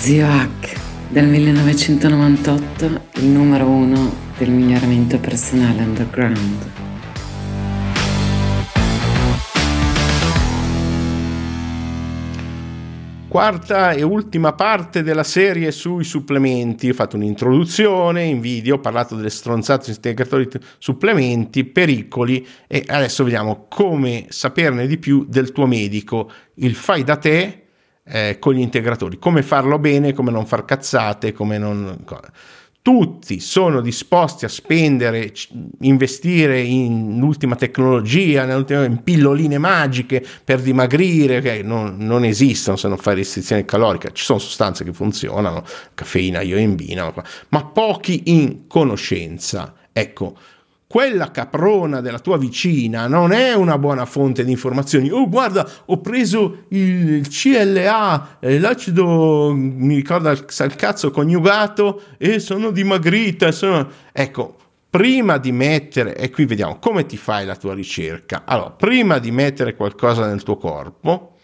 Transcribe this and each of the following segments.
Zio Hack del 1998, il numero uno del miglioramento personale underground. Quarta e ultima parte della serie sui supplementi. Ho fatto un'introduzione in video, ho parlato delle stronzate integratori supplementi, pericoli e adesso vediamo come saperne di più del tuo medico. Il fai da te eh, con gli integratori, come farlo bene, come non far cazzate, come non... Tutti sono disposti a spendere, investire in ultima tecnologia, in pilloline magiche per dimagrire, che non, non, esistono se non fai restrizione calorica. Ci sono sostanze che funzionano, caffeina, ioimbina, ma pochi in conoscenza. Ecco, quella caprona della tua vicina non è una buona fonte di informazioni. Oh, guarda, ho preso il CLA, eh, l'acido, mi ricorda il cazzo coniugato e sono dimagrita. Sono... Ecco, prima di mettere, e qui vediamo come ti fai la tua ricerca. Allora, prima di mettere qualcosa nel tuo corpo,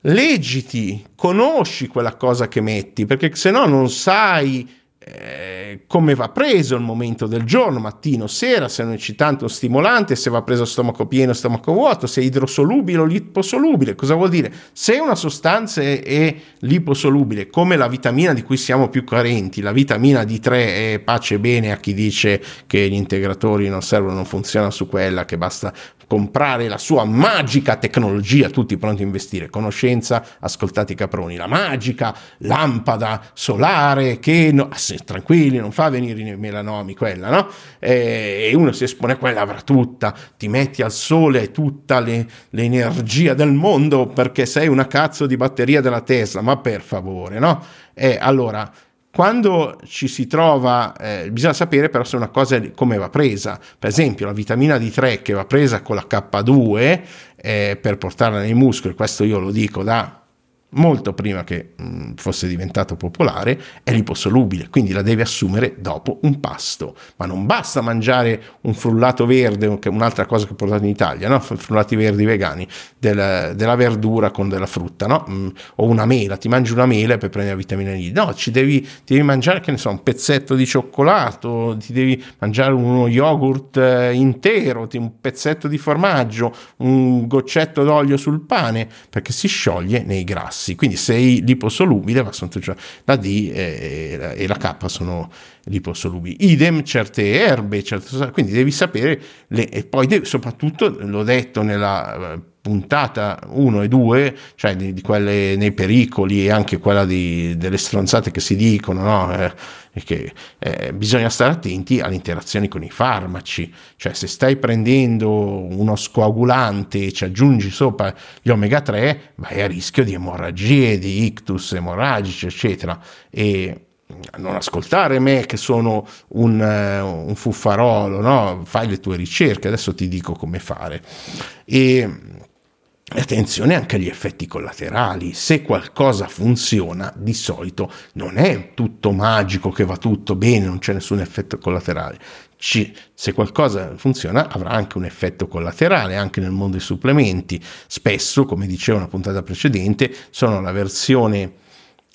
leggiti, conosci quella cosa che metti, perché se no non sai eh, come va preso il momento del giorno, mattino, sera, se è un eccitante o stimolante, se va preso stomaco pieno o stomaco vuoto, se è idrosolubile o liposolubile. Cosa vuol dire? Se una sostanza è liposolubile, come la vitamina di cui siamo più carenti, la vitamina D3 è pace bene a chi dice che gli integratori non servono, non funzionano su quella, che basta comprare la sua magica tecnologia, tutti pronti a investire, conoscenza, ascoltate i caproni, la magica lampada solare che, no, tranquilli, non fa venire i melanomi quella, no? E uno si espone a quella, avrà tutta, ti metti al sole tutta le, l'energia del mondo perché sei una cazzo di batteria della Tesla, ma per favore, no? E allora quando ci si trova, eh, bisogna sapere però se una cosa come va presa. Per esempio, la vitamina D3 che va presa con la K2 eh, per portarla nei muscoli, questo io lo dico da molto prima che mh, mm, fosse diventato popolare, è liposolubile, quindi la devi assumere dopo un pasto. Ma non basta mangiare un frullato verde, che è un'altra cosa che ho portato in Italia, no? frullati verdi vegani, della, della verdura con della frutta, no? Mm, o una mela, ti mangi una mela per prendere la vitamina D. No, ci devi, devi mangiare, che ne so, un pezzetto di cioccolato, ti devi mangiare uno yogurt eh, intero, un pezzetto di formaggio, un goccetto d'olio sul pane, perché si scioglie nei grassi grassi, quindi sei liposolubile, ma sono, cioè, la D e, e, la K sono liposolubili. Idem certe erbe, certe, quindi devi sapere, le, e poi devi, soprattutto, l'ho detto nella eh, puntata 1 e 2, cioè di, di, quelle nei pericoli e anche quella di, delle stronzate che si dicono, no? eh, che eh, bisogna stare attenti alle interazioni con i farmaci, cioè se stai prendendo uno scoagulante e ci aggiungi sopra gli omega 3, vai a rischio di emorragie, di ictus emorragici, eccetera. E non ascoltare me che sono un, uh, un fuffarolo, no? fai le tue ricerche, adesso ti dico come fare. E Attenzione anche agli effetti collaterali, se qualcosa funziona di solito non è tutto magico che va tutto bene, non c'è nessun effetto collaterale. Ci, se qualcosa funziona avrà anche un effetto collaterale anche nel mondo dei supplementi. Spesso, come dicevo una puntata precedente, sono la versione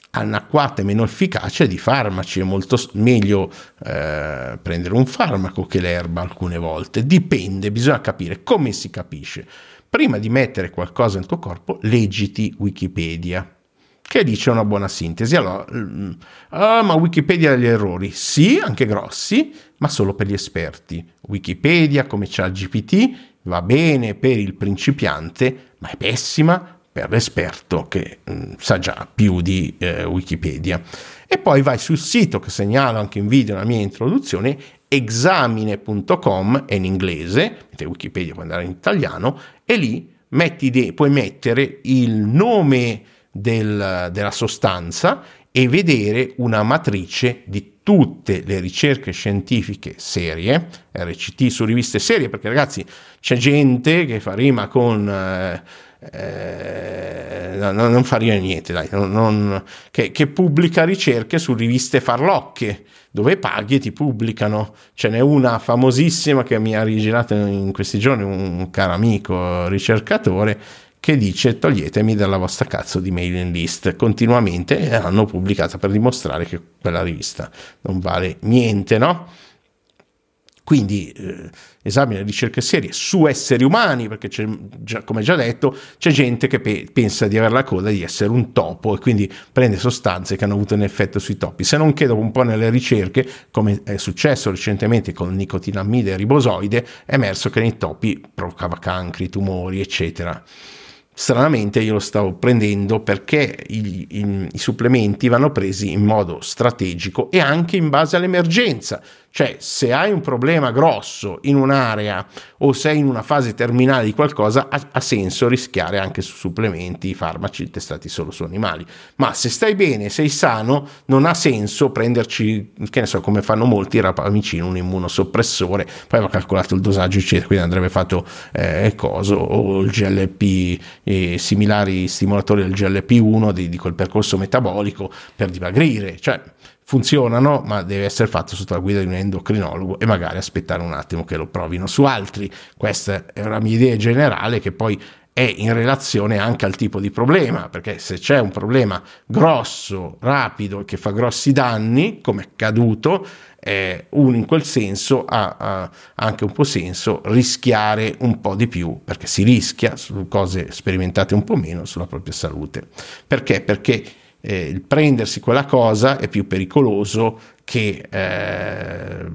anacquata e meno efficace di farmaci. È molto meglio eh, prendere un farmaco che l'erba alcune volte. Dipende, bisogna capire come si capisce prima di mettere qualcosa nel tuo corpo, leggiti Wikipedia, che dice una buona sintesi. Allora, oh, ma Wikipedia ha gli errori? Sì, anche grossi, ma solo per gli esperti. Wikipedia, come c'ha GPT, va bene per il principiante, ma è pessima per l'esperto che mh, mm, sa già più di eh, Wikipedia. E poi vai sul sito che segnalo anche in video nella mia introduzione examine.com è in inglese, mette Wikipedia puoi andare in italiano, e lì metti puoi mettere il nome del, della sostanza e vedere una matrice di tutte le ricerche scientifiche serie, RCT su riviste serie, perché ragazzi c'è gente che fa rima con... Eh, eh, no, non fa rima niente, dai, non, non, che, che pubblica ricerche su riviste farlocche dove paghi e ti pubblicano. Ce n'è una famosissima che mi ha rigirato in questi giorni un caro amico ricercatore che dice toglietemi dalla vostra cazzo di mailing list continuamente e l'hanno pubblicata per dimostrare che quella rivista non vale niente, no? Quindi eh, esamina ricerche serie su esseri umani, perché già, come già detto c'è gente che pe- pensa di avere la coda di essere un topo e quindi prende sostanze che hanno avuto un effetto sui topi. Se non che dopo un po' nelle ricerche, come è successo recentemente con nicotinamide e ribosoide, è emerso che nei topi provocava cancri, tumori, eccetera stranamente io lo stavo prendendo perché i, i, i, supplementi vanno presi in modo strategico e anche in base all'emergenza. Cioè, se hai un problema grosso in un'area o sei in una fase terminale di qualcosa, ha, ha senso rischiare anche su supplementi, farmaci testati solo su animali. Ma se stai bene, sei sano, non ha senso prenderci, che ne so, come fanno molti, rapamicino, un immunosoppressore, poi va calcolato il dosaggio, eccetera, quindi andrebbe fatto eh, coso, o il GLP, eh, similari stimolatori del GLP1 di, di quel percorso metabolico per dimagrire. Cioè, funzionano, ma deve essere fatto sotto la guida di un endocrinologo e magari aspettare un attimo che lo provino su altri. Questa è una mia idea generale che poi è in relazione anche al tipo di problema, perché se c'è un problema grosso, rapido, che fa grossi danni, come è accaduto, eh, uno in quel senso ha, ha, anche un po' senso rischiare un po' di più, perché si rischia su cose sperimentate un po' meno sulla propria salute. Perché? Perché eh, il prendersi quella cosa è più pericoloso che eh,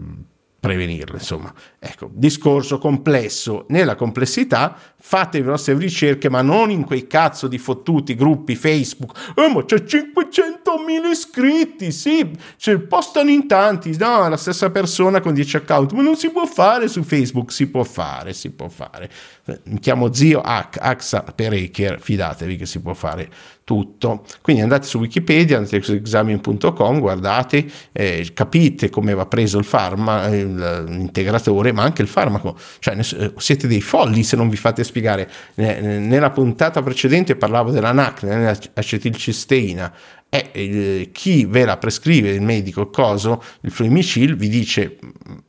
prevenirla. Insomma, ecco, discorso complesso. Nella complessità fate le vostre ricerche, ma non in quei cazzo di fottuti gruppi Facebook. Eh, ma c'è 500.000 iscritti, sì, ce postano in tanti. No, la stessa persona con 10 account, ma non si può fare su Facebook. Si può fare, si può fare. Mi chiamo zio Axa Perecher, fidatevi che si può fare tutto. Quindi andate su Wikipedia, andate su examin.com, guardate, eh, capite come va preso il farmaco, l'integratore, ma anche il farmaco. Cioè, eh, siete dei folli se non vi fate spiegare. Nella puntata precedente parlavo della NAC, nell'acetilcisteina. E eh, chi ve la prescrive, il medico coso, il fluimicil, vi dice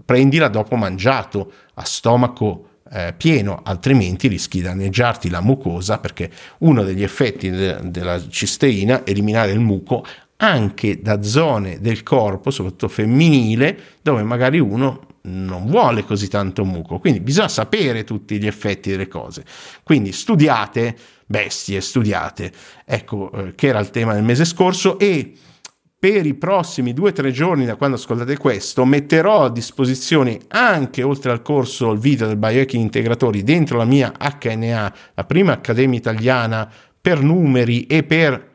prendila dopo mangiato, a stomaco eh, pieno, altrimenti rischi di danneggiarti la mucosa perché uno degli effetti de- della cisteina è eliminare il muco anche da zone del corpo, soprattutto femminile, dove magari uno non vuole così tanto muco. Quindi bisogna sapere tutti gli effetti delle cose. Quindi studiate, bestie, studiate. Ecco, eh, che era il tema del mese scorso e per i prossimi due o tre giorni da quando ascoltate questo metterò a disposizione anche oltre al corso il video del biohacking integratori dentro la mia HNA, la prima accademia italiana per numeri e per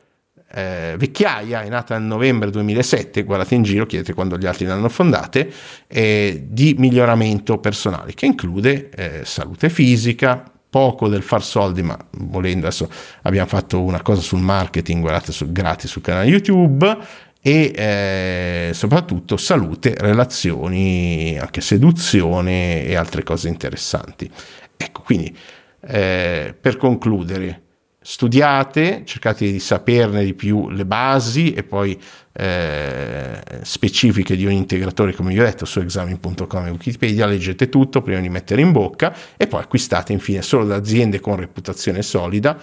eh, vecchiaia, è nata nel novembre 2007, guardate in giro, chiedete quando gli altri l'hanno fondate, eh, di miglioramento personale, che include eh, salute fisica, poco del far soldi, ma volendo adesso abbiamo fatto una cosa sul marketing, guardate su, gratis sul canale YouTube, e eh, soprattutto salute, relazioni, anche seduzione e altre cose interessanti. Ecco, quindi eh, per concludere, studiate, cercate di saperne di più le basi e poi eh, specifiche di un integratore, come vi ho detto, su examin.com e Wikipedia, leggete tutto prima di mettere in bocca e poi acquistate infine solo da aziende con reputazione solida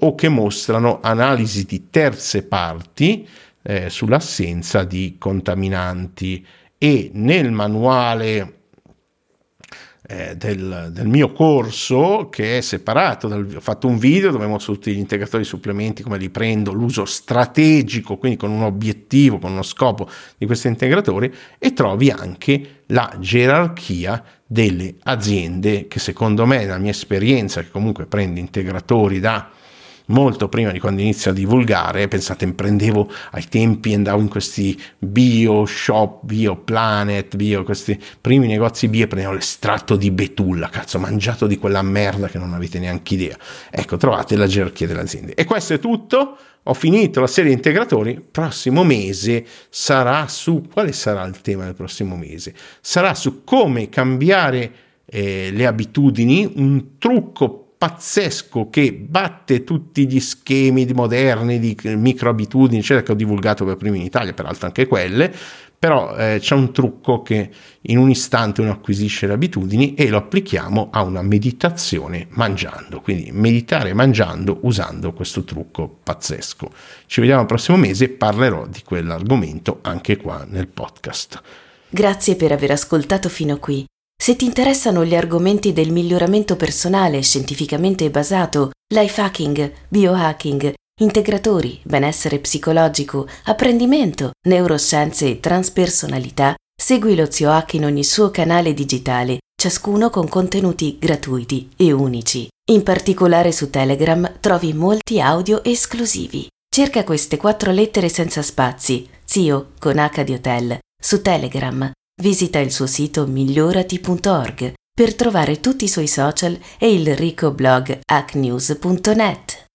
o che mostrano analisi di terze parti eh, sull'assenza di contaminanti. E nel manuale eh, del, del, mio corso che è separato, dal, ho fatto un video dove mostro tutti gli integratori supplementi, come li prendo, l'uso strategico, quindi con un obiettivo, con uno scopo di questi integratori e trovi anche la gerarchia delle aziende che secondo me, nella mia esperienza, che comunque prende integratori da molto prima di quando inizio a divulgare, pensate, prendevo ai tempi, andavo in questi bio shop, bio planet, bio, questi primi negozi bio prendevo l'estratto di betulla, cazzo, mangiato di quella merda che non avete neanche idea. Ecco, trovate la gerarchia delle aziende. E questo è tutto. Ho finito la serie integratori. Prossimo mese sarà su quale sarà il tema del prossimo mese? Sarà su come cambiare eh, le abitudini, un trucco pazzesco che batte tutti gli schemi moderni di microabitudini, eccetera, che ho divulgato per primi in Italia, peraltro anche quelle, però eh, c'è un trucco che in un istante uno acquisisce le abitudini e lo applichiamo a una meditazione mangiando, quindi meditare mangiando usando questo trucco pazzesco. Ci vediamo il prossimo mese, parlerò di quell'argomento anche qua nel podcast. Grazie per aver ascoltato fino qui. Se ti interessano gli argomenti del miglioramento personale scientificamente basato, life hacking, biohacking, integratori, benessere psicologico, apprendimento, neuroscienze e transpersonalità, segui lo Zio Hack in ogni suo canale digitale, ciascuno con contenuti gratuiti e unici. In particolare su Telegram trovi molti audio esclusivi. Cerca queste quattro lettere senza spazi, Zio con H di Hotel, su Telegram. Visita il suo sito migliorati.org per trovare tutti i suoi social e il ricco blog hacknews.net.